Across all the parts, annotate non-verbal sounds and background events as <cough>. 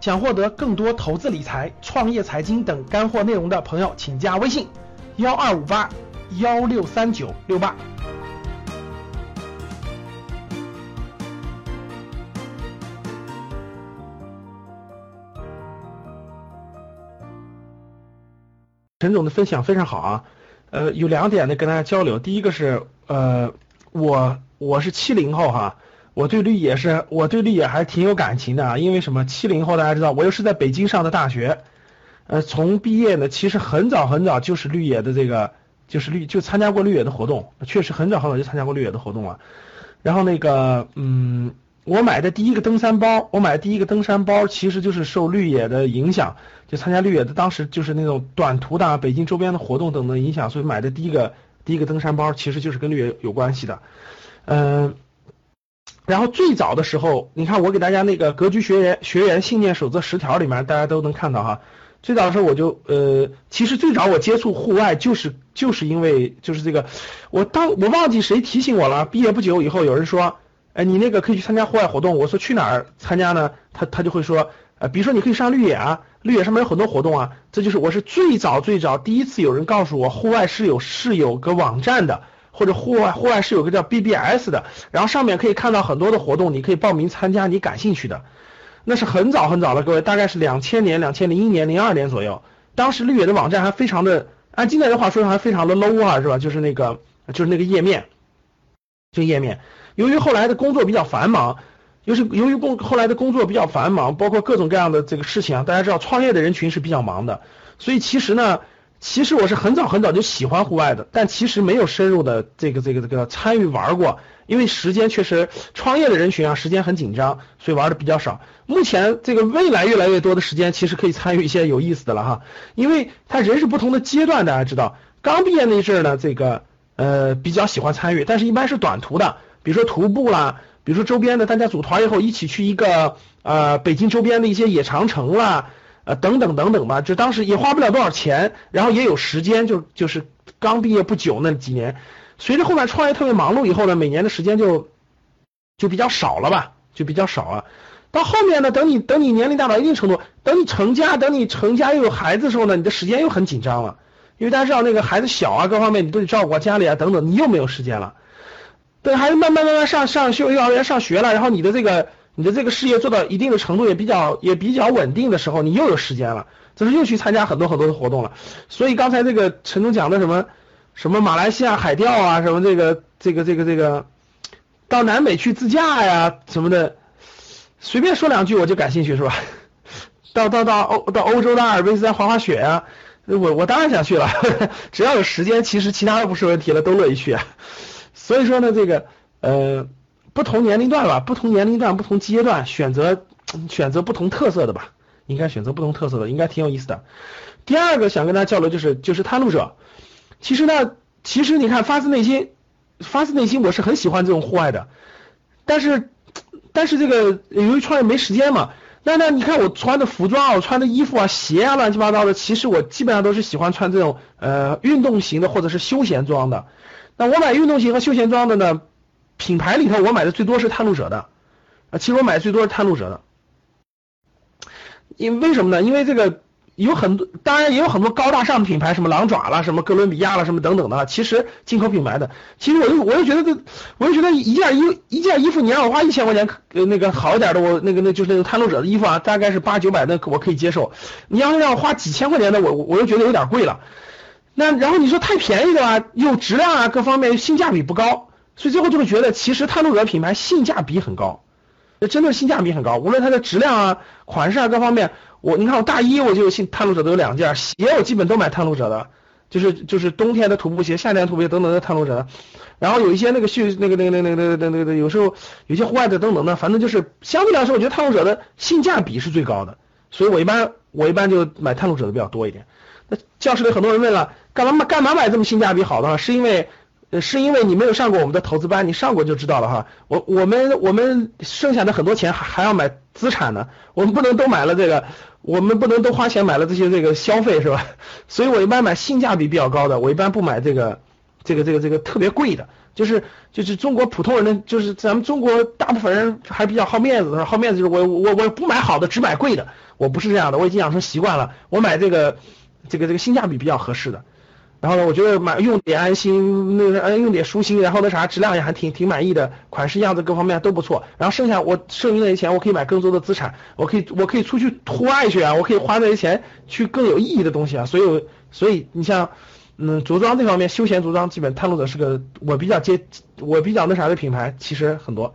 想获得更多投资理财、创业财经等干货内容的朋友，请加微信幺二五八幺六三九六八。陈总的分享非常好啊，呃，有两点呢跟大家交流。第一个是，呃，我我是七零后哈，我对绿野是，我对绿野还挺有感情的啊。因为什么？七零后大家知道，我又是在北京上的大学，呃，从毕业呢，其实很早很早就是绿野的这个，就是绿就参加过绿野的活动，确实很早很早就参加过绿野的活动了。然后那个，嗯。我买的第一个登山包，我买的第一个登山包其实就是受绿野的影响，就参加绿野的当时就是那种短途的北京周边的活动等等影响，所以买的第一个第一个登山包其实就是跟绿野有关系的。嗯，然后最早的时候，你看我给大家那个格局学员学员信念守则十条里面，大家都能看到哈。最早的时候我就呃，其实最早我接触户外就是就是因为就是这个，我当我忘记谁提醒我了，毕业不久以后有人说。哎，你那个可以去参加户外活动。我说去哪儿参加呢？他他就会说，呃，比如说你可以上绿野啊，绿野上面有很多活动啊。这就是我是最早最早第一次有人告诉我，户外是有是有个网站的，或者户外户外是有个叫 BBS 的，然后上面可以看到很多的活动，你可以报名参加你感兴趣的。那是很早很早了，各位，大概是两千年、两千零一年、零二年左右。当时绿野的网站还非常的，按今天的话说还非常的 low 啊，是吧？就是那个就是那个页面，这个页面。由于后来的工作比较繁忙，又是由于工后来的工作比较繁忙，包括各种各样的这个事情啊，大家知道创业的人群是比较忙的，所以其实呢，其实我是很早很早就喜欢户外的，但其实没有深入的这个这个这个参与玩过，因为时间确实创业的人群啊，时间很紧张，所以玩的比较少。目前这个未来越来越多的时间，其实可以参与一些有意思的了哈，因为他人是不同的阶段，大家知道，刚毕业那阵呢，这个呃比较喜欢参与，但是一般是短途的。比如说徒步啦，比如说周边的，大家组团以后一起去一个呃北京周边的一些野长城啦，呃等等等等吧，就当时也花不了多少钱，然后也有时间，就就是刚毕业不久那几年，随着后面创业特别忙碌以后呢，每年的时间就就比较少了吧，就比较少了。到后面呢，等你等你年龄大到一定程度，等你成家，等你成家又有孩子的时候呢，你的时间又很紧张了，因为大家知道那个孩子小啊，各方面你都得照顾家里啊等等，你又没有时间了。对，孩子慢慢慢慢上上幼幼儿园上学了，然后你的这个你的这个事业做到一定的程度，也比较也比较稳定的时候，你又有时间了，就是又去参加很多很多的活动了。所以刚才这个陈总讲的什么什么马来西亚海钓啊，什么这个这个这个这个到南美去自驾呀什么的，随便说两句我就感兴趣是吧？<laughs> 到到到欧到欧洲的阿尔卑斯山滑滑雪呀，我我当然想去了，<laughs> 只要有时间，其实其他的不是问题了，都乐意去。所以说呢，这个呃，不同年龄段吧，不同年龄段、不同阶段，选择 <tsk> 选择不同特色的吧，应该选择不同特色的，应该挺有意思的。第二个想跟大家交流就是就是探路者，其实呢，其实你看发自内心，发自内心我是很喜欢这种户外的，但是但是这个由于创业没时间嘛，那那你看我穿的服装啊，我穿的衣服啊，鞋啊，乱七八糟的，其实我基本上都是喜欢穿这种呃运动型的或者是休闲装的。那我买运动型和休闲装的呢？品牌里头我买的最多是探路者的，啊，其实我买的最多是探路者的。因为什么呢？因为这个有很多，当然也有很多高大上的品牌，什么狼爪啦，什么哥伦比亚啦，什么等等的。其实进口品牌的，其实我就我就觉得这，我就觉得一件衣一件衣服，你让我花一千块钱，那个好一点的，我那个那就是那个探路者的衣服啊，大概是八九百的，我可以接受。你要是让我花几千块钱的，我我又觉得有点贵了。那然后你说太便宜的吧，又质量啊各方面性价比不高，所以最后就会觉得其实探路者品牌性价比很高，那真的性价比很高，无论它的质量啊、款式啊各方面，我你看我大衣我就信探路者都有两件，鞋我基本都买探路者的，就是就是冬天的徒步鞋、夏天的徒步鞋等等的探路者的，然后有一些那个秀那个那个那个那个那个那个有时候有些户外的等等的，反正就是相对来说，我觉得探路者的性价比是最高的，所以我一般我一般就买探路者的比较多一点。那教室里很多人问了。干嘛干嘛买这么性价比好的？是因为是因为你没有上过我们的投资班，你上过就知道了哈。我我们我们剩下的很多钱还还要买资产呢，我们不能都买了这个，我们不能都花钱买了这些这个消费是吧？<laughs> 所以我一般买性价比比较高的，我一般不买这个这个这个这个特别贵的，就是就是中国普通人的，就是咱们中国大部分人还比较好面子，好面子就是我我我不买好的，只买贵的。我不是这样的，我已经养成习惯了，我买这个这个这个性价比比较合适的。然后呢，我觉得买用点安心，那个用点舒心，然后那啥质量也还挺挺满意的，款式样子各方面都不错。然后剩下我剩余那些钱，我可以买更多的资产，我可以我可以出去户外去啊，我可以花那些钱去更有意义的东西啊。所以所以你像嗯着装这方面，休闲着装基本探路者是个我比较接我比较那啥的品牌，其实很多。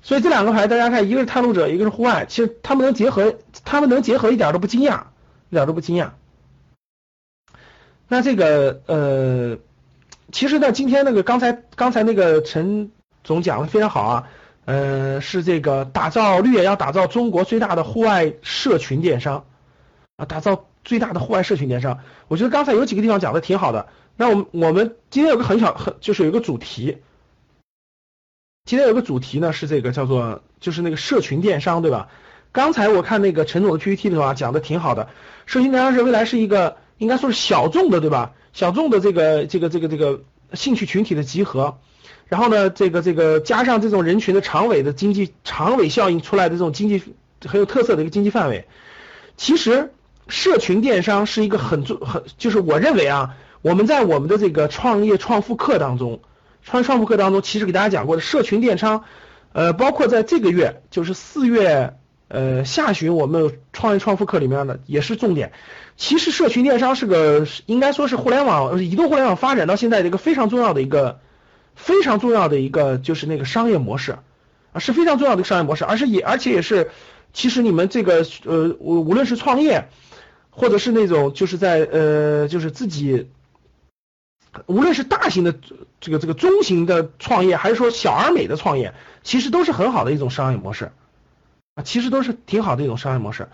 所以这两个牌大家看，一个是探路者，一个是户外，其实他们能结合，他们能结合一点都不惊讶，一点都不惊讶。那这个呃，其实呢，今天那个刚才刚才那个陈总讲的非常好啊，呃，是这个打造绿野要打造中国最大的户外社群电商啊，打造最大的户外社群电商。我觉得刚才有几个地方讲的挺好的。那我们我们今天有个很小很就是有一个主题，今天有个主题呢是这个叫做就是那个社群电商对吧？刚才我看那个陈总的 PPT 的话讲的挺好的，社群电商是未来是一个。应该说是小众的，对吧？小众的这个这个这个这个兴趣群体的集合，然后呢，这个这个加上这种人群的长尾的经济长尾效应出来的这种经济很有特色的一个经济范围。其实社群电商是一个很重很就是我认为啊，我们在我们的这个创业创富课当中，创创富课当中其实给大家讲过的社群电商，呃，包括在这个月就是四月呃下旬我们创业创富课里面的也是重点。其实社群电商是个应该说是互联网移动互联网发展到现在的一个非常重要的一个非常重要的一个就是那个商业模式啊是非常重要的商业模式，而是也而且也是其实你们这个呃无无论是创业或者是那种就是在呃就是自己无论是大型的这个这个中型的创业还是说小而美的创业，其实都是很好的一种商业模式啊，其实都是挺好的一种商业模式。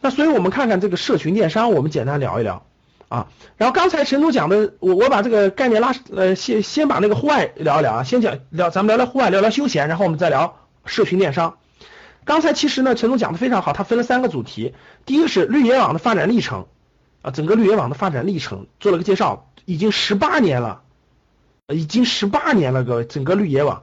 那所以，我们看看这个社群电商，我们简单聊一聊啊。然后刚才陈总讲的，我我把这个概念拉呃，先先把那个户外聊一聊啊，先讲聊，咱们聊聊户外，聊聊休闲，然后我们再聊社群电商。刚才其实呢，陈总讲的非常好，他分了三个主题，第一个是绿野网的发展历程啊，整个绿野网的发展历程做了个介绍，已经十八年了，已经十八年了，各位，整个绿野网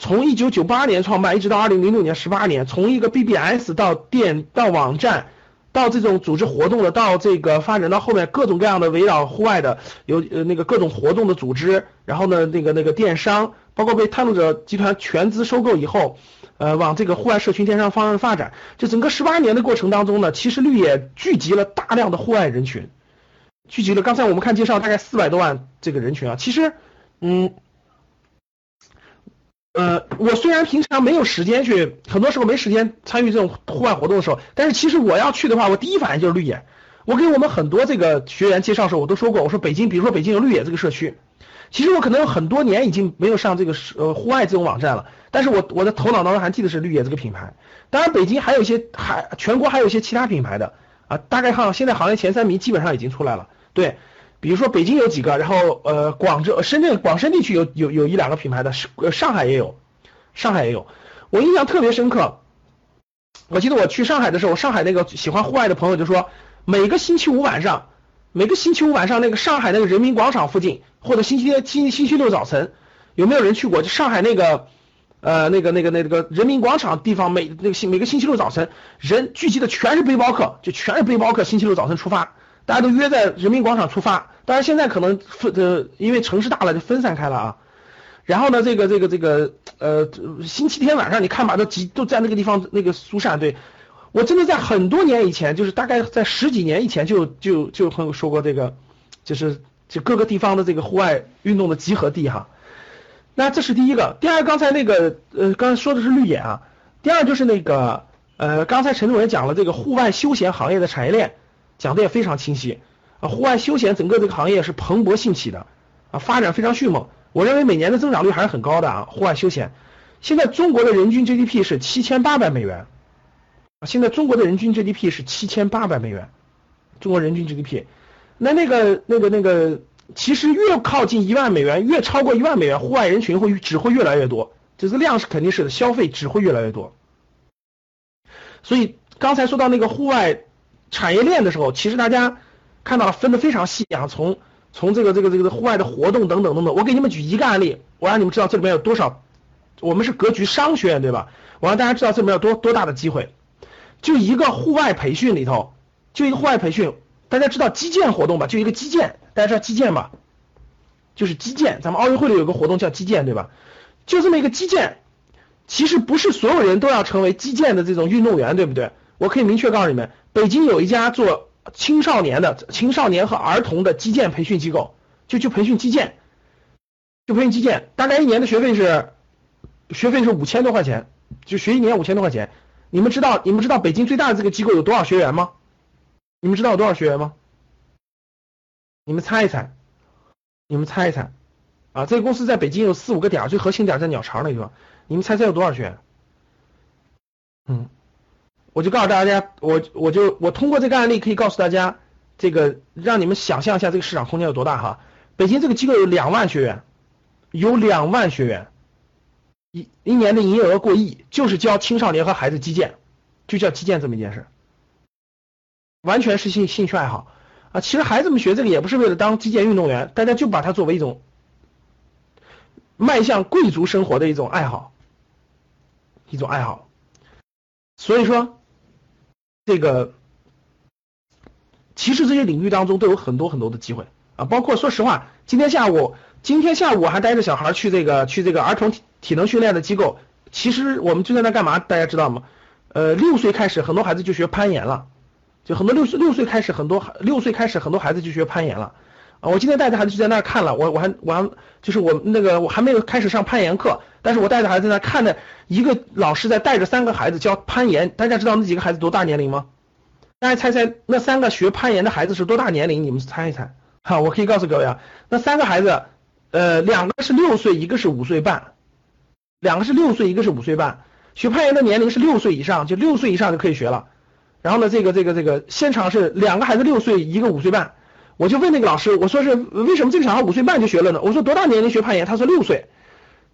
从一九九八年创办，一直到二零零六年，十八年，从一个 BBS 到店到网站。到这种组织活动的，到这个发展到后面各种各样的围绕户外的有呃那个各种活动的组织，然后呢那个那个电商，包括被探路者集团全资收购以后，呃往这个户外社群电商方向发展，这整个十八年的过程当中呢，其实绿野聚集了大量的户外人群，聚集了刚才我们看介绍大概四百多万这个人群啊，其实嗯。呃，我虽然平常没有时间去，很多时候没时间参与这种户外活动的时候，但是其实我要去的话，我第一反应就是绿野。我给我们很多这个学员介绍的时候，我都说过，我说北京，比如说北京有绿野这个社区，其实我可能有很多年已经没有上这个呃户外这种网站了，但是我我的头脑当中还记得是绿野这个品牌。当然，北京还有一些还全国还有一些其他品牌的啊，大概看现在行业前三名基本上已经出来了。对，比如说北京有几个，然后呃广州、深圳、广深地区有有有一两个品牌的，上上海也有。上海也有，我印象特别深刻。我记得我去上海的时候，上海那个喜欢户外的朋友就说，每个星期五晚上，每个星期五晚上那个上海那个人民广场附近，或者星期天星星期六早晨，有没有人去过？就上海那个呃那个那个那个人民广场地方，每那个星每个星期六早晨，人聚集的全是背包客，就全是背包客。星期六早晨出发，大家都约在人民广场出发。当然现在可能分呃，因为城市大了就分散开了啊。然后呢，这个这个这个呃，星期天晚上你看吧，都集都在那个地方那个苏汕。对我真的在很多年以前，就是大概在十几年以前就就就朋友说过这个，就是就各个地方的这个户外运动的集合地哈。那这是第一个，第二刚才那个呃刚才说的是绿野啊，第二就是那个呃刚才陈总也讲了这个户外休闲行业的产业链，讲的也非常清晰啊，户外休闲整个这个行业是蓬勃兴起的啊，发展非常迅猛。我认为每年的增长率还是很高的啊，户外休闲。现在中国的人均 GDP 是七千八百美元啊，现在中国的人均 GDP 是七千八百美元，中国人均 GDP。那那个那个那个，其实越靠近一万美元，越超过一万美元，户外人群会只会越来越多，这个量是肯定是的，消费只会越来越多。所以刚才说到那个户外产业链的时候，其实大家看到分的非常细啊，从从这个这个这个户外的活动等等等等，我给你们举一个案例，我让你们知道这里面有多少。我们是格局商学院对吧？我让大家知道这里面有多多大的机会。就一个户外培训里头，就一个户外培训，大家知道击剑活动吧？就一个击剑，大家知道击剑吧？就是击剑，咱们奥运会里有个活动叫击剑对吧？就这么一个击剑，其实不是所有人都要成为击剑的这种运动员，对不对？我可以明确告诉你们，北京有一家做青少年的、青少年和儿童的击剑培训机构，就就培训击剑，就培训击剑，大概一年的学费是学费是五千多块钱，就学一年五千多块钱。你们知道你们知道北京最大的这个机构有多少学员吗？你们知道有多少学员吗？你们猜一猜，你们猜一猜啊！这个公司在北京有四五个点，最核心点在鸟巢那地方。你们猜猜有多少学员？嗯，我就告诉大家，我我就我通过这个案例可以告诉大家，这个让你们想象一下这个市场空间有多大哈。北京这个机构有两万学员，有两万学员。一一年的营业额过亿，就是教青少年和孩子击剑，就叫击剑这么一件事，完全是兴兴趣爱好啊。其实孩子们学这个也不是为了当击剑运动员，大家就把它作为一种迈向贵族生活的一种爱好，一种爱好。所以说，这个其实这些领域当中都有很多很多的机会啊，包括说实话，今天下午。今天下午我还带着小孩去这个去这个儿童体体能训练的机构。其实我们就在那干嘛？大家知道吗？呃，六岁开始很多孩子就学攀岩了，就很多六岁六岁开始很多六岁开始很多孩子就学攀岩了。啊，我今天带着孩子就在那儿看了，我我还我还就是我那个我还没有开始上攀岩课，但是我带着孩子在看着一个老师在带着三个孩子教攀岩。大家知道那几个孩子多大年龄吗？大家猜猜那三个学攀岩的孩子是多大年龄？你们猜一猜。哈，我可以告诉各位啊，那三个孩子。呃，两个是六岁，一个是五岁半，两个是六岁，一个是五岁半。学攀岩的年龄是六岁以上，就六岁以上就可以学了。然后呢，这个这个这个现场是两个孩子六岁，一个五岁半。我就问那个老师，我说是为什么这个小孩五岁半就学了呢？我说多大年龄学攀岩？他说六岁。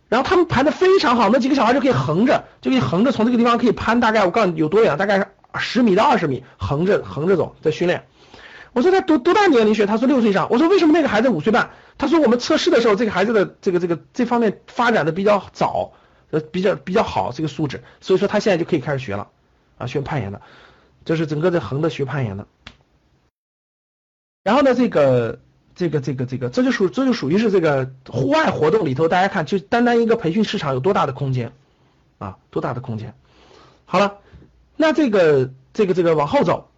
然后他们攀的非常好，那几个小孩就可以横着，就可以横着从这个地方可以攀，大概我告诉你有多远，大概是十米到二十米，横着横着走在训练。我说他多多大年龄学？他说六岁以上。我说为什么那个孩子五岁半？他说我们测试的时候，这个孩子的这个这个这方面发展的比较早，呃比较比较好这个素质，所以说他现在就可以开始学了啊，学攀岩的，就是整个在横的学攀岩的。然后呢，这个这个这个这个这就属这就属于是这个户外活动里头，大家看就单单一个培训市场有多大的空间啊，多大的空间。好了，那这个这个这个往后走。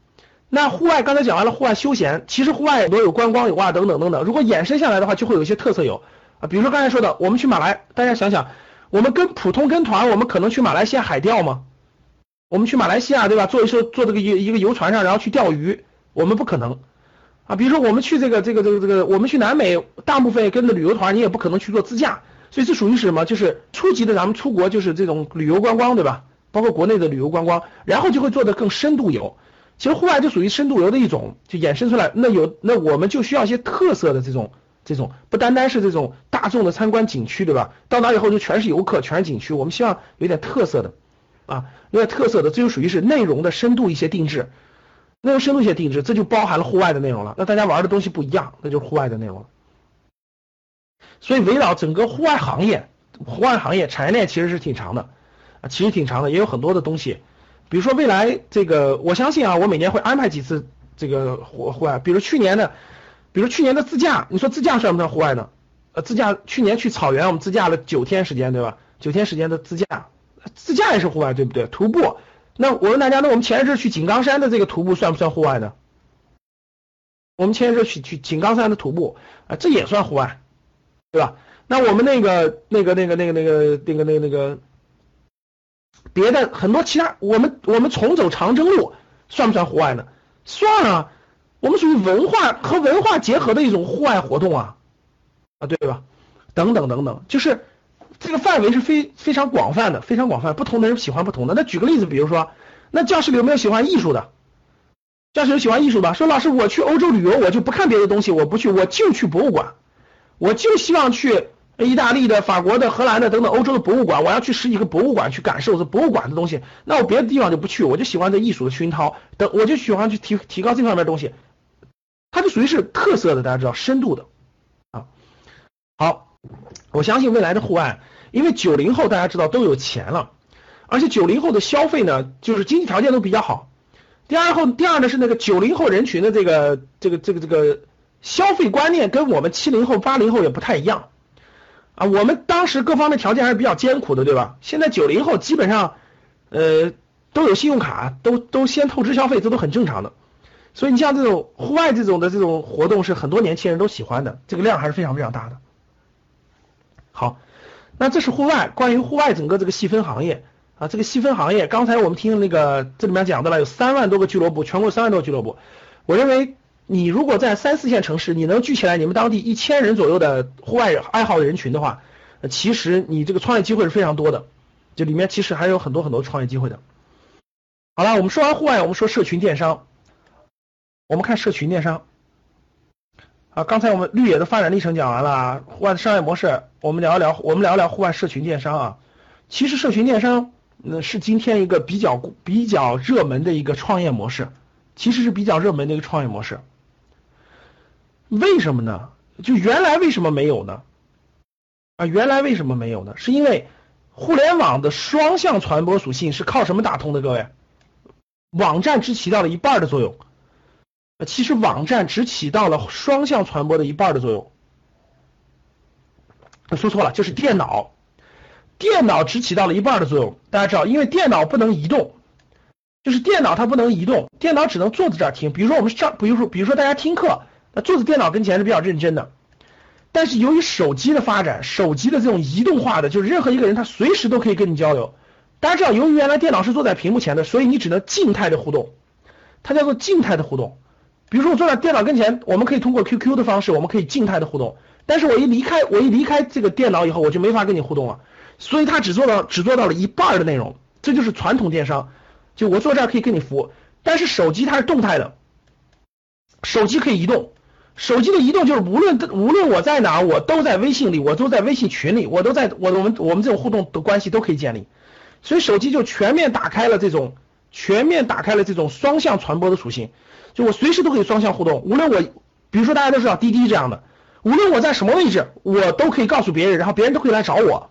那户外刚才讲完了，户外休闲，其实户外很多有观光有啊等等等等。如果延伸下来的话，就会有一些特色有啊，比如说刚才说的，我们去马来，大家想想，我们跟普通跟团，我们可能去马来西亚海钓吗？我们去马来西亚对吧？坐一艘坐这个一一个游船上，然后去钓鱼，我们不可能啊。比如说我们去这个这个这个这个，我们去南美，大部分跟着旅游团，你也不可能去做自驾，所以这属于什么？就是初级的咱们出国就是这种旅游观光对吧？包括国内的旅游观光，然后就会做的更深度游。其实户外就属于深度游的一种，就衍生出来。那有那我们就需要一些特色的这种这种，不单单是这种大众的参观景区，对吧？到那以后就全是游客，全是景区。我们希望有点特色的啊，有点特色的，这就属于是内容的深度一些定制，内容深度写定制，这就包含了户外的内容了。那大家玩的东西不一样，那就是户外的内容了。所以围绕整个户外行业，户外行业产业链其实是挺长的啊，其实挺长的，也有很多的东西。比如说未来这个，我相信啊，我每年会安排几次这个户户外。比如去年的，比如去年的自驾，你说自驾算不算户外呢？呃，自驾去年去草原，我们自驾了九天时间，对吧？九天时间的自驾，自驾也是户外，对不对？徒步，那我问大家，那我们前一阵去井冈山的这个徒步算不算户外呢？我们前一阵去去井冈山的徒步啊，这也算户外，对吧？那我们那个那个那个那个那个那个那个那个。别的很多其他，我们我们重走长征路算不算户外呢？算啊，我们属于文化和文化结合的一种户外活动啊，啊对吧？等等等等，就是这个范围是非非常广泛的，非常广泛，不同的人喜欢不同的。那举个例子，比如说，那教室里有没有喜欢艺术的？教室有喜欢艺术的，说老师，我去欧洲旅游，我就不看别的东西，我不去，我就去博物馆，我就希望去。意大利的、法国的、荷兰的等等欧洲的博物馆，我要去十几个博物馆去感受这博物馆的东西。那我别的地方就不去，我就喜欢这艺术的熏陶。等我就喜欢去提提高这方面东西。它就属于是特色的，大家知道深度的啊。好，我相信未来的户外，因为九零后大家知道都有钱了，而且九零后的消费呢，就是经济条件都比较好。第二后，第二呢是那个九零后人群的这个这个这个这个消费观念跟我们七零后、八零后也不太一样啊。我们当时各方面条件还是比较艰苦的，对吧？现在九零后基本上呃都有信用卡，都都先透支消费，这都很正常的。所以你像这种户外这种的这种活动是很多年轻人都喜欢的，这个量还是非常非常大的。好，那这是户外，关于户外整个这个细分行业。啊，这个细分行业，刚才我们听那个这里面讲的了，有三万多个俱乐部，全国三万多个俱乐部。我认为你如果在三四线城市，你能聚起来你们当地一千人左右的户外爱好的人群的话，其实你这个创业机会是非常多的，就里面其实还有很多很多创业机会的。好了，我们说完户外，我们说社群电商。我们看社群电商。啊，刚才我们绿野的发展历程讲完了，户外的商业模式，我们聊一聊，我们聊一聊户外社群电商啊。其实社群电商。那是今天一个比较比较热门的一个创业模式，其实是比较热门的一个创业模式。为什么呢？就原来为什么没有呢？啊，原来为什么没有呢？是因为互联网的双向传播属性是靠什么打通的？各位，网站只起到了一半的作用。其实网站只起到了双向传播的一半的作用。说错了，就是电脑。电脑只起到了一半的作用，大家知道，因为电脑不能移动，就是电脑它不能移动，电脑只能坐在这儿听。比如说我们上，比如说比如说大家听课，那坐在电脑跟前是比较认真的。但是由于手机的发展，手机的这种移动化的，就是任何一个人他随时都可以跟你交流。大家知道，由于原来电脑是坐在屏幕前的，所以你只能静态的互动，它叫做静态的互动。比如说我坐在电脑跟前，我们可以通过 QQ 的方式，我们可以静态的互动。但是我一离开，我一离开这个电脑以后，我就没法跟你互动了。所以他只做到只做到了一半的内容，这就是传统电商。就我坐这儿可以跟你服务，但是手机它是动态的，手机可以移动，手机的移动就是无论无论我在哪，我都在微信里，我都在微信群里，我都在我我们我们这种互动的关系都可以建立。所以手机就全面打开了这种全面打开了这种双向传播的属性，就我随时都可以双向互动。无论我比如说大家都知道滴滴这样的，无论我在什么位置，我都可以告诉别人，然后别人都可以来找我。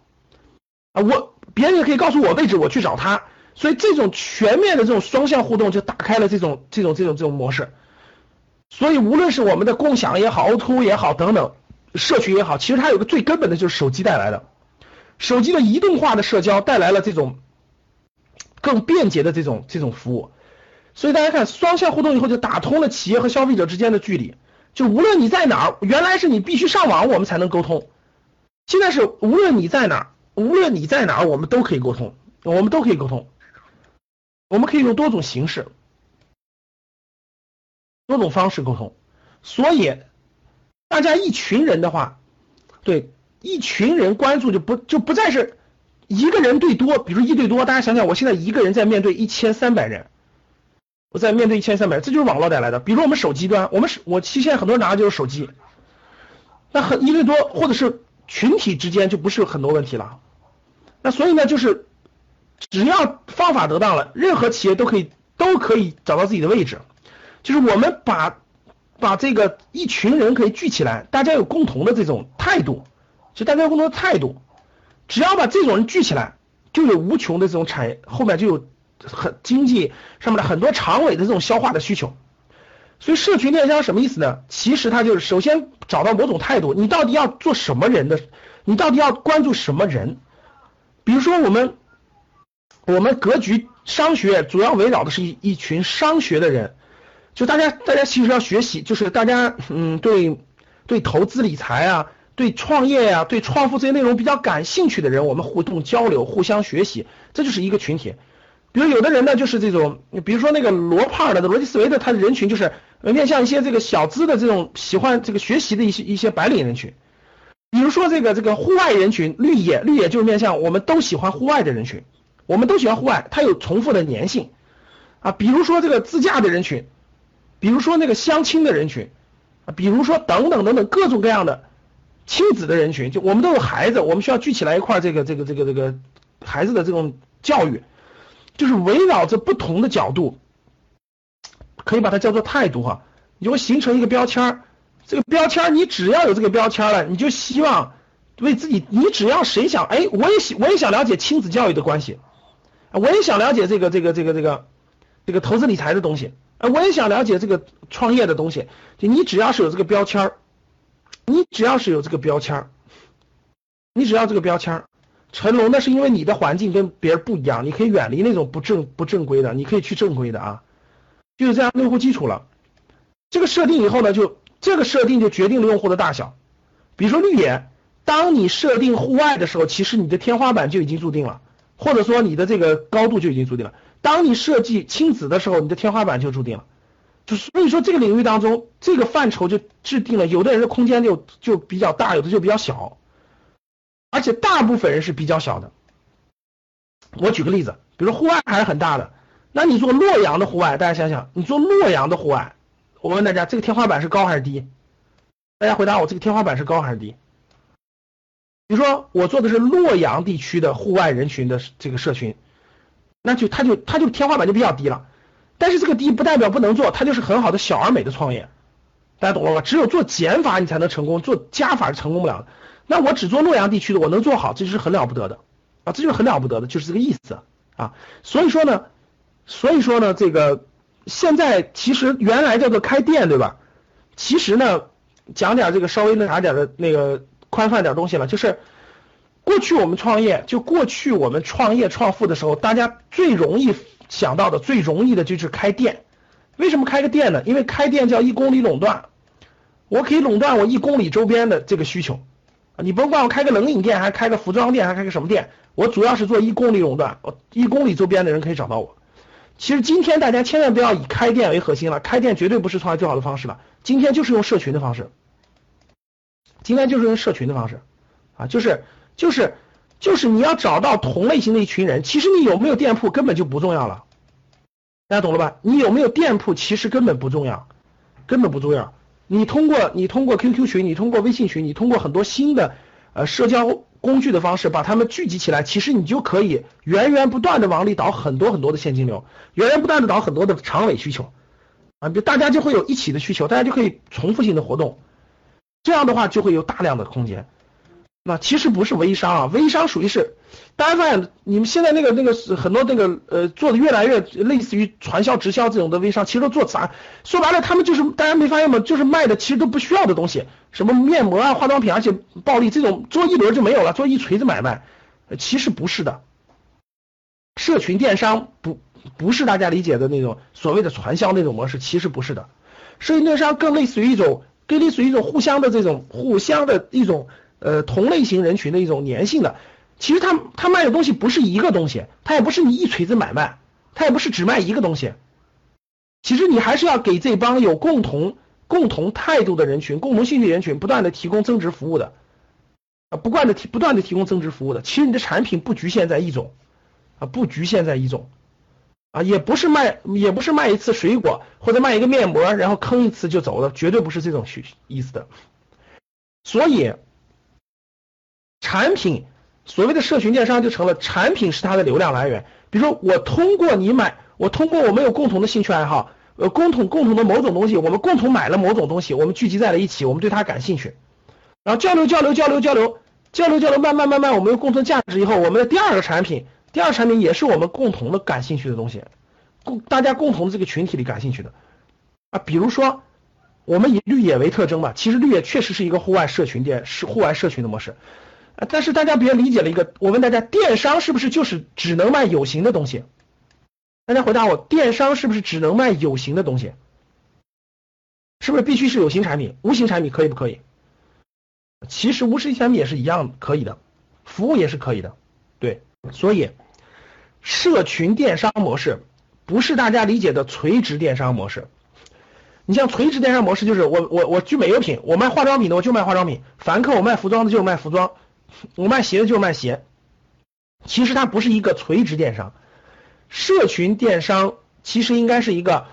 啊，我别人也可以告诉我位置，我去找他，所以这种全面的这种双向互动就打开了这种这种这种这种模式。所以无论是我们的共享也好，O2O 也好等等，社群也好，其实它有个最根本的就是手机带来的，手机的移动化的社交带来了这种更便捷的这种这种服务。所以大家看双向互动以后，就打通了企业和消费者之间的距离。就无论你在哪儿，原来是你必须上网我们才能沟通，现在是无论你在哪儿。无论你在哪儿，我们都可以沟通，我们都可以沟通，我们可以用多种形式、多种方式沟通。所以，大家一群人的话，对一群人关注就不就不再是一个人对多，比如一对多。大家想想，我现在一个人在面对一千三百人，我在面对一千三百，这就是网络带来的。比如我们手机端，我们是我其实现在很多人拿的就是手机，那很一对多或者是群体之间就不是很多问题了。那所以呢，就是只要方法得当了，任何企业都可以都可以找到自己的位置。就是我们把把这个一群人可以聚起来，大家有共同的这种态度，就大家有共同的态度，只要把这种人聚起来，就有无穷的这种产业，后面就有很经济上面的很多长尾的这种消化的需求。所以社群电商什么意思呢？其实它就是首先找到某种态度，你到底要做什么人的，你到底要关注什么人。比如说我们，我们格局商学主要围绕的是一一群商学的人，就大家大家其实要学习，就是大家嗯对对投资理财啊，对创业呀，对创富这些内容比较感兴趣的人，我们互动交流，互相学习，这就是一个群体。比如有的人呢，就是这种，比如说那个罗胖的逻辑思维的，他的人群就是面向一些这个小资的这种喜欢这个学习的一些一些白领人群。比如说这个这个户外人群，绿野绿野就是面向我们都喜欢户外的人群，我们都喜欢户外，它有重复的粘性啊。比如说这个自驾的人群，比如说那个相亲的人群啊，比如说等等等等各种各样的亲子的人群，就我们都有孩子，我们需要聚起来一块这个这个这个这个孩子的这种教育，就是围绕着不同的角度，可以把它叫做态度哈，你就会形成一个标签儿。这个标签儿，你只要有这个标签了，你就希望为自己，你只要谁想，哎，我也想，我也想了解亲子教育的关系，我也想了解这个这个这个这个这个投资理财的东西，哎，我也想了解这个创业的东西。就你只要是有这个标签儿，你只要是有这个标签儿，你只要这个标签儿。成龙那是因为你的环境跟别人不一样，你可以远离那种不正不正规的，你可以去正规的啊，就是这样用户基础了。这个设定以后呢，就这个设定就决定了用户的大小。比如说绿野，当你设定户外的时候，其实你的天花板就已经注定了，或者说你的这个高度就已经注定了。当你设计亲子的时候，你的天花板就注定了。就所以说这个领域当中，这个范畴就制定了，有的人的空间就就比较大，有的就比较小。而且大部分人是比较小的。我举个例子，比如户外还是很大的，那你做洛阳的户外，大家想想，你做洛阳的户外，我问大家，这个天花板是高还是低？大家回答我，这个天花板是高还是低？比如说我做的是洛阳地区的户外人群的这个社群，那就它就它就天花板就比较低了。但是这个低不代表不能做，它就是很好的小而美的创业，大家懂了吗？只有做减法你才能成功，做加法是成功不了的。那我只做洛阳地区的，我能做好，这就是很了不得的啊，这就是很了不得的，就是这个意思啊。所以说呢，所以说呢，这个现在其实原来叫做开店，对吧？其实呢，讲点这个稍微那啥点的那个宽泛点东西了，就是过去我们创业，就过去我们创业创富的时候，大家最容易想到的、最容易的就是开店。为什么开个店呢？因为开店叫一公里垄断，我可以垄断我一公里周边的这个需求。你甭管我开个冷饮店，还开个服装店，还开个什么店，我主要是做一公里垄断，我一公里周边的人可以找到我。其实今天大家千万不要以开店为核心了，开店绝对不是创业最好的方式了。今天就是用社群的方式，今天就是用社群的方式啊，就是就是就是你要找到同类型的一群人。其实你有没有店铺根本就不重要了，大家懂了吧？你有没有店铺其实根本不重要，根本不重要。你通过你通过 QQ 群，你通过微信群，你通过很多新的呃社交工具的方式把他们聚集起来，其实你就可以源源不断的往里倒很多很多的现金流，源源不断的倒很多的长尾需求啊，比大家就会有一起的需求，大家就可以重复性的活动，这样的话就会有大量的空间。那其实不是微商啊，微商属于是。大家发现，你们现在那个那个很多那个呃做的越来越类似于传销直销这种的微商，其实都做啥？说白了，他们就是大家没发现吗？就是卖的其实都不需要的东西，什么面膜啊、化妆品，而且暴利这种做一轮就没有了，做一锤子买卖，其实不是的。社群电商不不是大家理解的那种所谓的传销那种模式，其实不是的。社群电商更类似于一种更类似于一种互相的这种互相的一种呃同类型人群的一种粘性的。其实他他卖的东西不是一个东西，他也不是你一锤子买卖，他也不是只卖一个东西。其实你还是要给这帮有共同共同态度的人群、共同兴趣人群，不断的提供增值服务的，啊，不断的提不断的提供增值服务的。其实你的产品不局限在一种，啊，不局限在一种，啊，也不是卖也不是卖一次水果或者卖一个面膜，然后坑一次就走了，绝对不是这种意意思的。所以产品。所谓的社群电商就成了产品是它的流量来源。比如说，我通过你买，我通过我们有共同的兴趣爱好，呃，共同共同的某种东西，我们共同买了某种东西，我们聚集在了一起，我们对它感兴趣，然后交流交流交流交流交流交流，慢慢慢慢，我们有共同价值以后，我们的第二个产品，第二个产品也是我们共同的感兴趣的东西，共大家共同的这个群体里感兴趣的啊。比如说，我们以绿野为特征吧，其实绿野确实是一个户外社群店，是户外社群的模式。但是大家别理解了一个，我问大家，电商是不是就是只能卖有形的东西？大家回答我，电商是不是只能卖有形的东西？是不是必须是有形产品？无形产品可以不可以？其实无形产品也是一样可以的，服务也是可以的，对。所以，社群电商模式不是大家理解的垂直电商模式。你像垂直电商模式，就是我我我聚美优品，我卖化妆品的我就卖化妆品，凡客我卖服装的就卖服装。我卖鞋的就是卖鞋，其实它不是一个垂直电商，社群电商其实应该是一个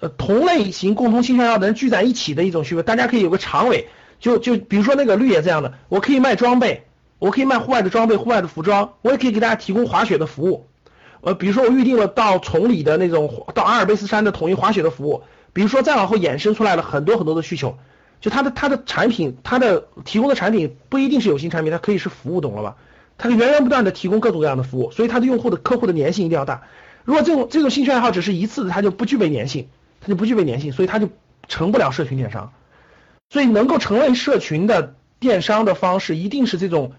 呃同类型共同兴趣爱好的人聚在一起的一种需求，大家可以有个长尾，就就比如说那个绿野这样的，我可以卖装备，我可以卖户外的装备、户外的服装，我也可以给大家提供滑雪的服务，呃，比如说我预定了到崇礼的那种到阿尔卑斯山的统一滑雪的服务，比如说再往后衍生出来了很多很多的需求，就它的它的产品，它的提供的产品不一定是有形产品，它可以是服务，懂了吧？它源源不断的提供各种各样的服务，所以它的用户的客户的粘性一定要大。如果这种这种兴趣爱好只是一次，它就不具备粘性，它就不具备粘性，所以它就成不了社群电商。所以能够成为社群的电商的方式，一定是这种，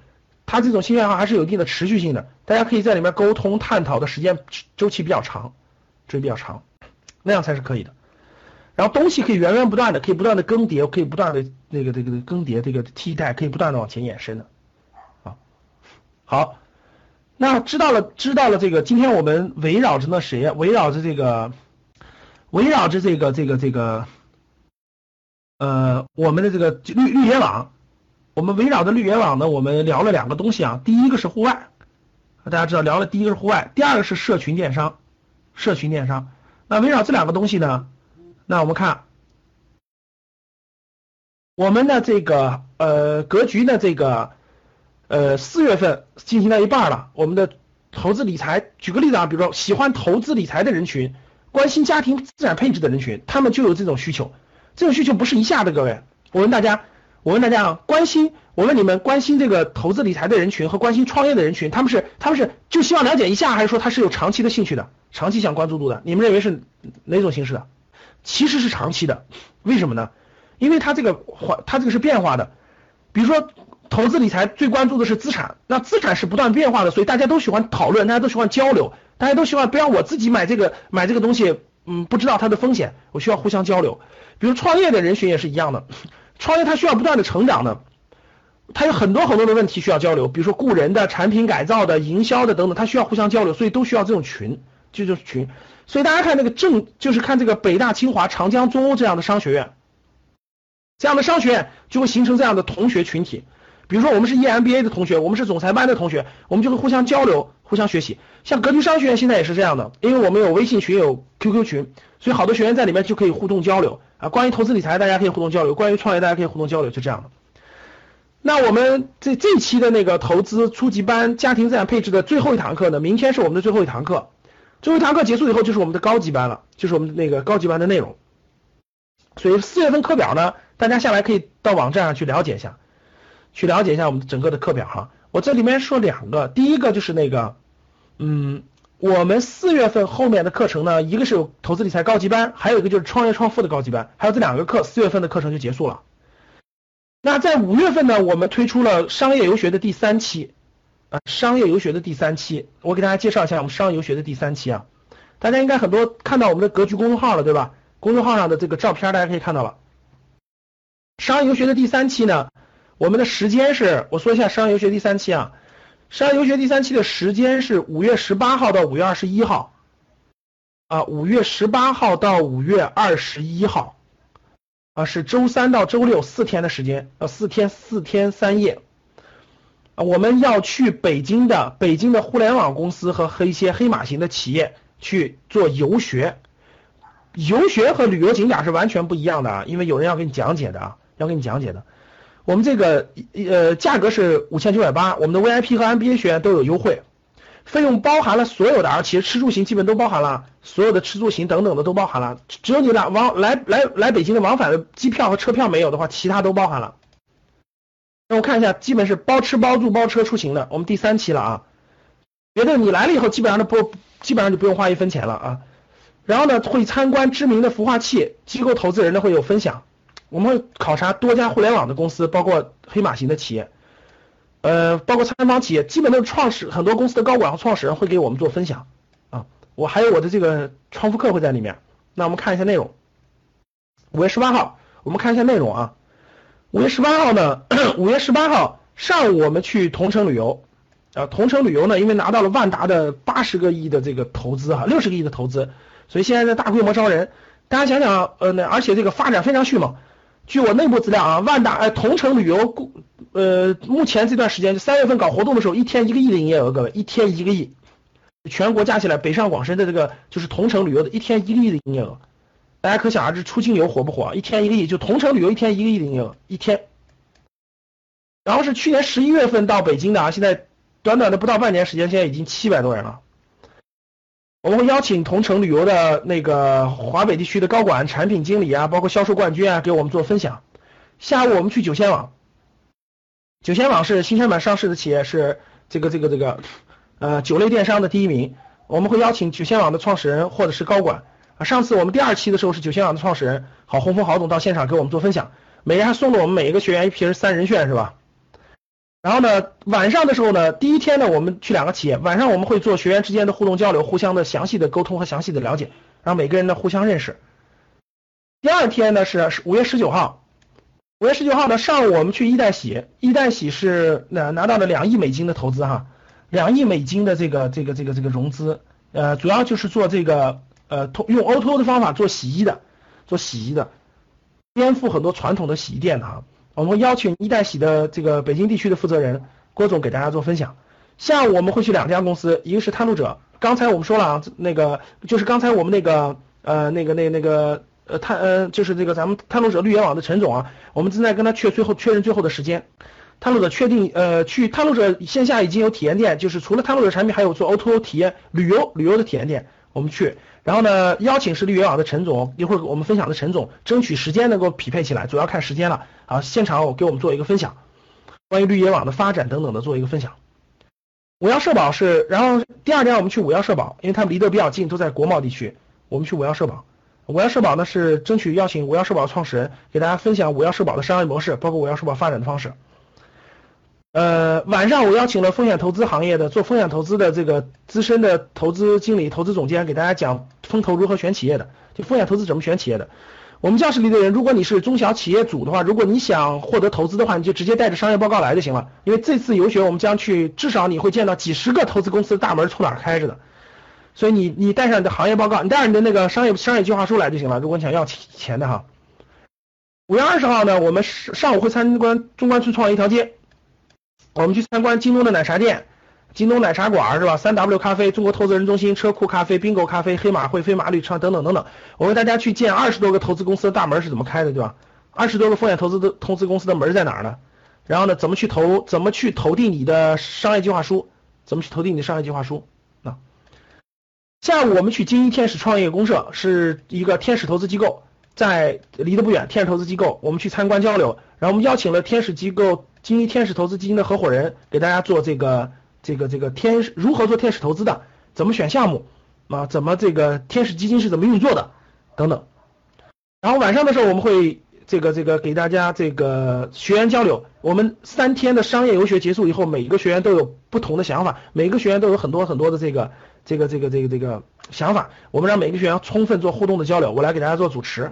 它这种兴趣爱好还是有一定的持续性的，大家可以在里面沟通探讨的时间周期比较长，周期比较长，那样才是可以的。然后东西可以源源不断的，可以不断的更迭，可以不断的那个这个更迭这个替代，可以不断的往前延伸的。啊，好，那知道了知道了这个，今天我们围绕着那谁？围绕着这个，围绕着这个这个这个。呃，我们的这个绿绿野网，我们围绕着绿野网呢，我们聊了两个东西啊。第一个是户外，大家知道聊了第一个是户外，第二个是社群电商，社群电商。那围绕这两个东西呢，那我们看我们的这个呃格局的这个呃四月份进行到一半了，我们的投资理财，举个例子啊，比如说喜欢投资理财的人群，关心家庭资产配置的人群，他们就有这种需求。这种需求不是一下的，各位，我问大家，我问大家啊，关心，我问你们，关心这个投资理财的人群和关心创业的人群，他们是他们是就希望了解一下，还是说他是有长期的兴趣的，长期想关注度的？你们认为是哪种形式的？其实是长期的，为什么呢？因为它这个环，它这个是变化的。比如说投资理财最关注的是资产，那资产是不断变化的，所以大家都喜欢讨论，大家都喜欢交流，大家都希望不要我自己买这个买这个东西。嗯，不知道它的风险，我需要互相交流。比如创业的人群也是一样的，创业它需要不断的成长的，它有很多很多的问题需要交流，比如说雇人的、产品改造的、营销的等等，它需要互相交流，所以都需要这种群，就就是群。所以大家看那个正，就是看这个北大、清华、长江、中欧这样的商学院，这样的商学院就会形成这样的同学群体。比如说我们是 EMBA 的同学，我们是总裁班的同学，我们就会互相交流。互相学习，像格局商学院现在也是这样的，因为我们有微信群，有 QQ 群，所以好多学员在里面就可以互动交流啊。关于投资理财，大家可以互动交流；关于创业，大家可以互动交流，就这样的。那我们这这期的那个投资初级班家庭资产配置的最后一堂课呢，明天是我们的最后一堂课，最后一堂课结束以后就是我们的高级班了，就是我们那个高级班的内容。所以四月份课表呢，大家下来可以到网站上去了解一下，去了解一下我们整个的课表哈。我这里面说两个，第一个就是那个，嗯，我们四月份后面的课程呢，一个是有投资理财高级班，还有一个就是创业创富的高级班，还有这两个课，四月份的课程就结束了。那在五月份呢，我们推出了商业游学的第三期，啊，商业游学的第三期，我给大家介绍一下我们商业游学的第三期啊，大家应该很多看到我们的格局公众号了，对吧？公众号上的这个照片大家可以看到了，商业游学的第三期呢。我们的时间是，我说一下商业游学第三期啊，商业游学第三期的时间是五月十八号到五月二十一号，啊，五月十八号到五月二十一号，啊，是周三到周六四天的时间，呃，四天四天三夜，我们要去北京的北京的互联网公司和和一些黑马型的企业去做游学，游学和旅游景点是完全不一样的啊，因为有人要给你讲解的啊，要给你讲解的。我们这个呃价格是五千九百八，我们的 VIP 和 MBA 学员都有优惠，费用包含了所有的啊，其实吃住行基本都包含了，所有的吃住行等等的都包含了，只有你来往来来来北京的往返的机票和车票没有的话，其他都包含了。那我看一下，基本是包吃包住包车出行的，我们第三期了啊，别的你来了以后基本上都不基本上就不用花一分钱了啊，然后呢会参观知名的孵化器，机构投资人呢会有分享。我们会考察多家互联网的公司，包括黑马型的企业，呃，包括参访企业，基本都是创始很多公司的高管和创始人会给我们做分享啊。我还有我的这个创富课会在里面。那我们看一下内容。五月十八号，我们看一下内容啊。五月十八号呢，五月十八号上午我们去同城旅游啊。同城旅游呢，因为拿到了万达的八十个亿的这个投资哈，六十个亿的投资，所以现在在大规模招人。大家想想，呃，那而且这个发展非常迅猛。据我内部资料啊，万达哎同城旅游，呃，目前这段时间就三月份搞活动的时候，一天一个亿的营业额，各位，一天一个亿，全国加起来，北上广深的这个就是同城旅游的一天一个亿的营业额，大家可想而知出境游火不火？一天一个亿，就同城旅游一天一个亿的营业额，一天。然后是去年十一月份到北京的啊，现在短短的不到半年时间，现在已经七百多人了。我们会邀请同城旅游的那个华北地区的高管、产品经理啊，包括销售冠军啊，给我们做分享。下午我们去酒仙网，酒仙网是新三板上市的企业，是这个这个这个呃酒类电商的第一名。我们会邀请酒仙网的创始人或者是高管啊。上次我们第二期的时候是酒仙网的创始人郝洪峰郝总到现场给我们做分享，每人还送了我们每一个学员一瓶三人炫是吧？然后呢，晚上的时候呢，第一天呢，我们去两个企业，晚上我们会做学员之间的互动交流，互相的详细的沟通和详细的了解，让每个人呢互相认识。第二天呢是五月十九号，五月十九号呢上午我们去一代喜，一代喜是拿拿到了两亿美金的投资哈，两亿美金的这个这个这个这个融资，呃，主要就是做这个呃通用 O2O 的方法做洗衣的，做洗衣的，颠覆很多传统的洗衣店的哈。我们会邀请一代洗的这个北京地区的负责人郭总给大家做分享。下午我们会去两家公司，一个是探路者，刚才我们说了啊，那个就是刚才我们那个呃那个那那个呃探呃就是这个咱们探路者绿源网的陈总啊，我们正在跟他确最后确认最后的时间。探路者确定呃去探路者线下已经有体验店，就是除了探路者产品，还有做 O2O 体验旅游旅游的体验店，我们去。然后呢，邀请是绿野网的陈总，一会儿我们分享的陈总，争取时间能够匹配起来，主要看时间了啊。现场我给我们做一个分享，关于绿野网的发展等等的做一个分享。五幺社保是，然后第二天我们去五幺社保，因为他们离得比较近，都在国贸地区，我们去五幺社保。五幺社保呢是争取邀请五幺社保创始人给大家分享五幺社保的商业模式，包括五幺社保发展的方式。呃，晚上我邀请了风险投资行业的做风险投资的这个资深的投资经理、投资总监，给大家讲风投如何选企业的，就风险投资怎么选企业的。我们教室里的人，如果你是中小企业主的话，如果你想获得投资的话，你就直接带着商业报告来就行了。因为这次游学我们将去，至少你会见到几十个投资公司的大门从哪开着的，所以你你带上你的行业报告，你带上你的那个商业商业计划书来就行了。如果你想要钱的哈，五月二十号呢，我们上午会参观中关村创业一条街。我们去参观京东的奶茶店，京东奶茶馆是吧？三 W 咖啡、中国投资人中心、车库咖啡、冰狗咖啡、黑马会、飞马旅畅等等等等。我为大家去见二十多个投资公司的大门是怎么开的，对吧？二十多个风险投资的投资公司的门在哪儿呢？然后呢，怎么去投？怎么去投递你的商业计划书？怎么去投递你的商业计划书？那下午我们去金一天使创业公社，是一个天使投资机构，在离得不远，天使投资机构，我们去参观交流。然后我们邀请了天使机构。金一天使投资基金的合伙人给大家做这个这个这个天使如何做天使投资的，怎么选项目啊？怎么这个天使基金是怎么运作的等等。然后晚上的时候我们会这个这个给大家这个学员交流。我们三天的商业游学结束以后，每一个学员都有不同的想法，每个学员都有很多很多的这个这个这个这个这个想法。我们让每个学员充分做互动的交流，我来给大家做主持。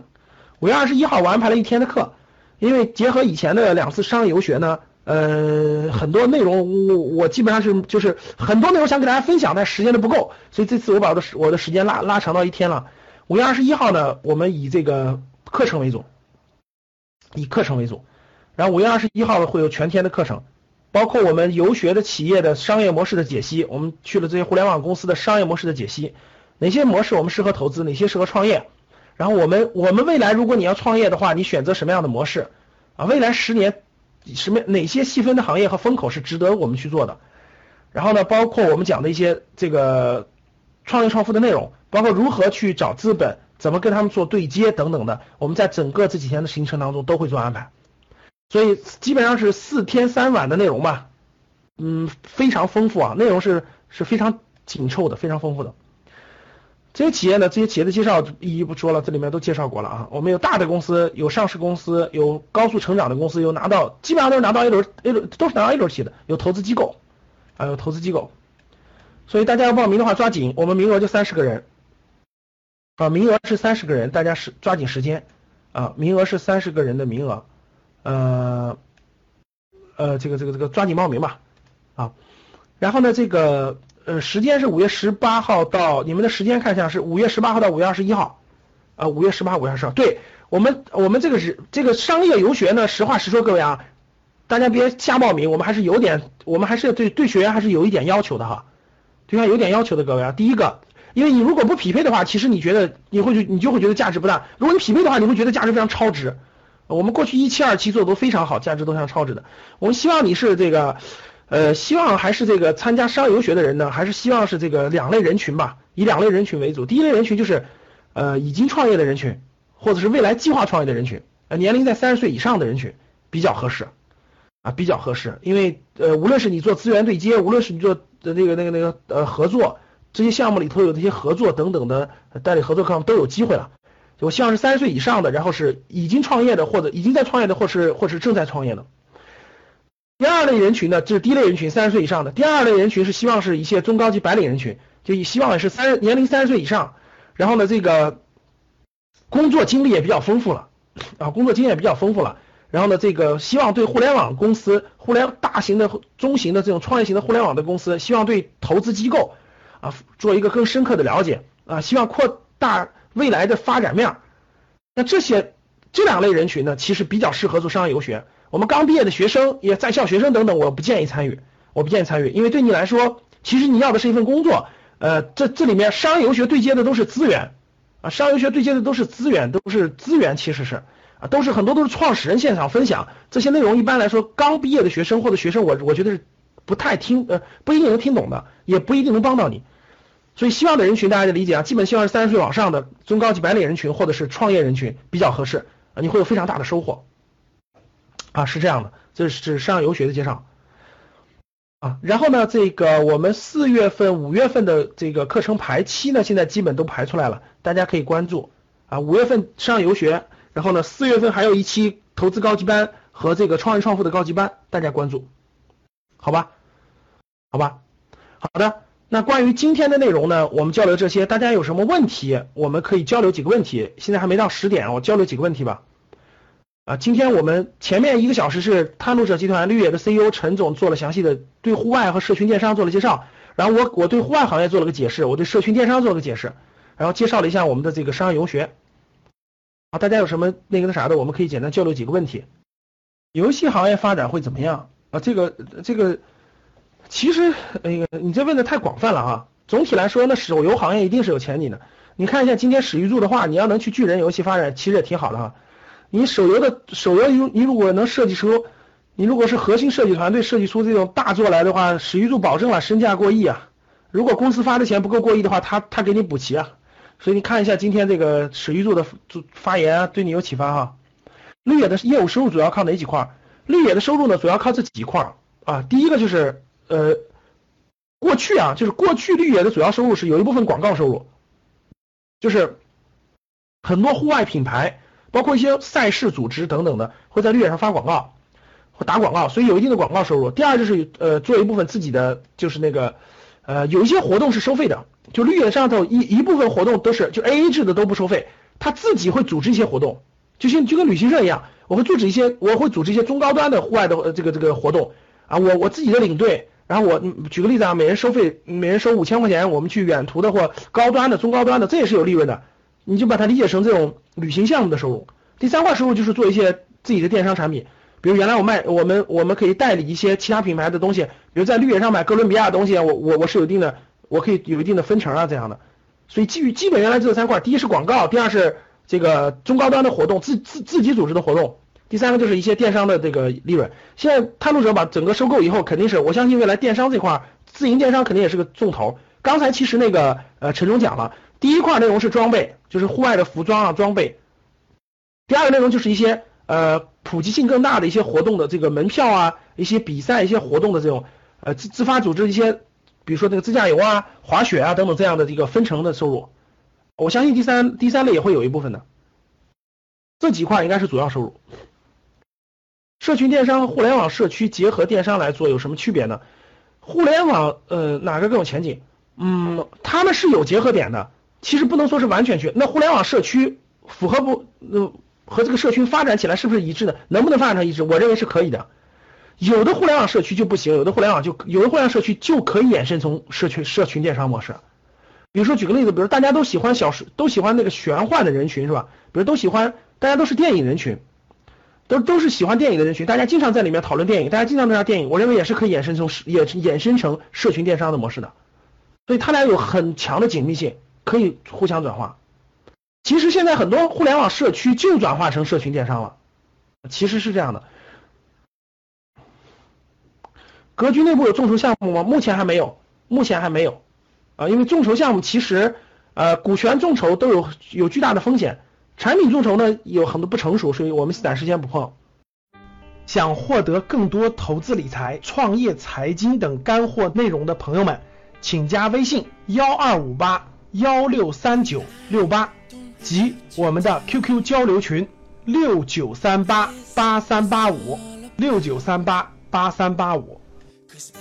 五月二十一号我安排了一天的课。因为结合以前的两次商业游学呢，呃，很多内容我我基本上是就是很多内容想给大家分享，但时间都不够，所以这次我把我的我的时间拉拉长到一天了。五月二十一号呢，我们以这个课程为主，以课程为主，然后五月二十一号呢会有全天的课程，包括我们游学的企业的商业模式的解析，我们去了这些互联网公司的商业模式的解析，哪些模式我们适合投资，哪些适合创业。然后我们我们未来如果你要创业的话，你选择什么样的模式啊？未来十年什么哪些细分的行业和风口是值得我们去做的？然后呢，包括我们讲的一些这个创业创富的内容，包括如何去找资本，怎么跟他们做对接等等的，我们在整个这几天的行程当中都会做安排。所以基本上是四天三晚的内容吧，嗯，非常丰富啊，内容是是非常紧凑的，非常丰富的。这些企业呢，这些企业的介绍一一不说了，这里面都介绍过了啊。我们有大的公司，有上市公司，有高速成长的公司，有拿到基本上都是拿到 A 轮 A 轮都是拿到 A 轮期的，有投资机构啊，有投资机构。所以大家要报名的话，抓紧，我们名额就三十个人啊，名额是三十个人，大家是抓紧时间啊，名额是三十个人的名额，呃呃，这个这个这个抓紧报名吧啊。然后呢，这个。呃，时间是五月十八号到，你们的时间看一下是五月十八号到五月二十一号，啊，五月十八、五月二十号，对我们，我们这个是这个商业游学呢，实话实说，各位啊，大家别瞎报名，我们还是有点，我们还是对对学员还是有一点要求的哈，对吧？有点要求的各位啊，第一个，因为你如果不匹配的话，其实你觉得你会你就会觉得价值不大，如果你匹配的话，你会觉得价值非常超值。我们过去一期、二期做的都非常好，价值都非常超值的。我们希望你是这个。呃，希望还是这个参加商游学的人呢，还是希望是这个两类人群吧，以两类人群为主。第一类人群就是呃已经创业的人群，或者是未来计划创业的人群，呃年龄在三十岁以上的人群比较合适啊，比较合适。因为呃无论是你做资源对接，无论是你做的那个那个那个呃合作，这些项目里头有这些合作等等的代理合作项目都有机会了。我希望是三十岁以上的，然后是已经创业的，或者已经在创业的，或是或是正在创业的。第二类人群呢，这是第一类人群，三十岁以上的。第二类人群是希望是一些中高级白领人群，就希望也是三年龄三十岁以上，然后呢，这个工作经历也比较丰富了啊，工作经验也比较丰富了。然后呢，这个希望对互联网公司、互联大型的、中型的这种创业型的互联网的公司，希望对投资机构啊做一个更深刻的了解啊，希望扩大。未来的发展面，那这些这两类人群呢，其实比较适合做商业游学。我们刚毕业的学生，也在校学生等等，我不建议参与，我不建议参与，因为对你来说，其实你要的是一份工作。呃，这这里面商游学对接的都是资源啊，商游学对接的都是资源，都是资源，其实是啊，都是很多都是创始人现场分享这些内容。一般来说，刚毕业的学生或者学生，我我觉得是不太听呃，不一定能听懂的，也不一定能帮到你。所以希望的人群大家理解啊，基本希望是三十岁往上的中高级白领人群或者是创业人群比较合适啊，你会有非常大的收获啊，是这样的，这是商游学的介绍啊。然后呢，这个我们四月份、五月份的这个课程排期呢，现在基本都排出来了，大家可以关注啊。五月份商游学，然后呢，四月份还有一期投资高级班和这个创业创富的高级班，大家关注，好吧？好吧？好的。那关于今天的内容呢，我们交流这些，大家有什么问题，我们可以交流几个问题。现在还没到十点，我交流几个问题吧。啊，今天我们前面一个小时是探路者集团绿野的 CEO 陈总做了详细的对户外和社群电商做了介绍，然后我我对户外行业做了个解释，我对社群电商做了个解释，然后介绍了一下我们的这个商业游学。啊，大家有什么那个那啥的，我们可以简单交流几个问题。游戏行业发展会怎么样？啊，这个这个。其实那个你这问的太广泛了啊！总体来说，那手游行业一定是有前景的。你看一下今天史玉柱的话，你要能去巨人游戏发展，其实也挺好的哈。你手游的手游，你你如果能设计出，你如果是核心设计团队设计出这种大作来的话，史玉柱保证了身价过亿啊！如果公司发的钱不够过亿的话，他他给你补齐啊。所以你看一下今天这个史玉柱的发言啊，对你有启发哈。绿野的业务收入主要靠哪几块？绿野的收入呢，主要靠这几块啊。第一个就是。呃，过去啊，就是过去绿野的主要收入是有一部分广告收入，就是很多户外品牌，包括一些赛事组织等等的，会在绿野上发广告，会打广告，所以有一定的广告收入。第二就是呃，做一部分自己的，就是那个呃，有一些活动是收费的，就绿野上头一一部分活动都是就 A A 制的都不收费，他自己会组织一些活动，就像就跟旅行社一样，我会组织一些，我会组织一些中高端的户外的呃这个这个活动啊，我我自己的领队。然后我举个例子啊，每人收费，每人收五千块钱，我们去远途的或高端的、中高端的，这也是有利润的。你就把它理解成这种旅行项目的收入。第三块收入就是做一些自己的电商产品，比如原来我卖我们我们可以代理一些其他品牌的东西，比如在绿野上买哥伦比亚的东西，我我我是有一定的，我可以有一定的分成啊这样的。所以基于基本原来这三块，第一是广告，第二是这个中高端的活动，自自自己组织的活动。第三个就是一些电商的这个利润，现在探路者把整个收购以后，肯定是我相信未来电商这块，自营电商肯定也是个重头。刚才其实那个呃陈总讲了，第一块内容是装备，就是户外的服装啊装备。第二个内容就是一些呃普及性更大的一些活动的这个门票啊，一些比赛一些活动的这种呃自自发组织一些，比如说那个自驾游啊、滑雪啊等等这样的这个分成的收入。我相信第三第三类也会有一部分的，这几块应该是主要收入。社群电商和互联网社区结合电商来做有什么区别呢？互联网呃哪个更有前景？嗯，他们是有结合点的，其实不能说是完全去。那互联网社区符合不？呃和这个社群发展起来是不是一致的？能不能发展成一致？我认为是可以的。有的互联网社区就不行，有的互联网就有的互联网社区就可以衍生成社群社群电商模式。比如说举个例子，比如大家都喜欢小，都喜欢那个玄幻的人群是吧？比如都喜欢，大家都是电影人群。都都是喜欢电影的人群，大家经常在里面讨论电影，大家经常在那电影，我认为也是可以衍生成也衍生成社群电商的模式的，所以它俩有很强的紧密性，可以互相转化。其实现在很多互联网社区就转化成社群电商了，其实是这样的。格局内部有众筹项目吗？目前还没有，目前还没有啊，因为众筹项目其实呃股权众筹都有有巨大的风险，产品众筹呢有很多不成熟，所以我们暂时先不碰。想获得更多投资理财、创业财经等干货内容的朋友们，请加微信幺二五八幺六三九六八及我们的 QQ 交流群六九三八八三八五六九三八八三八五。Cause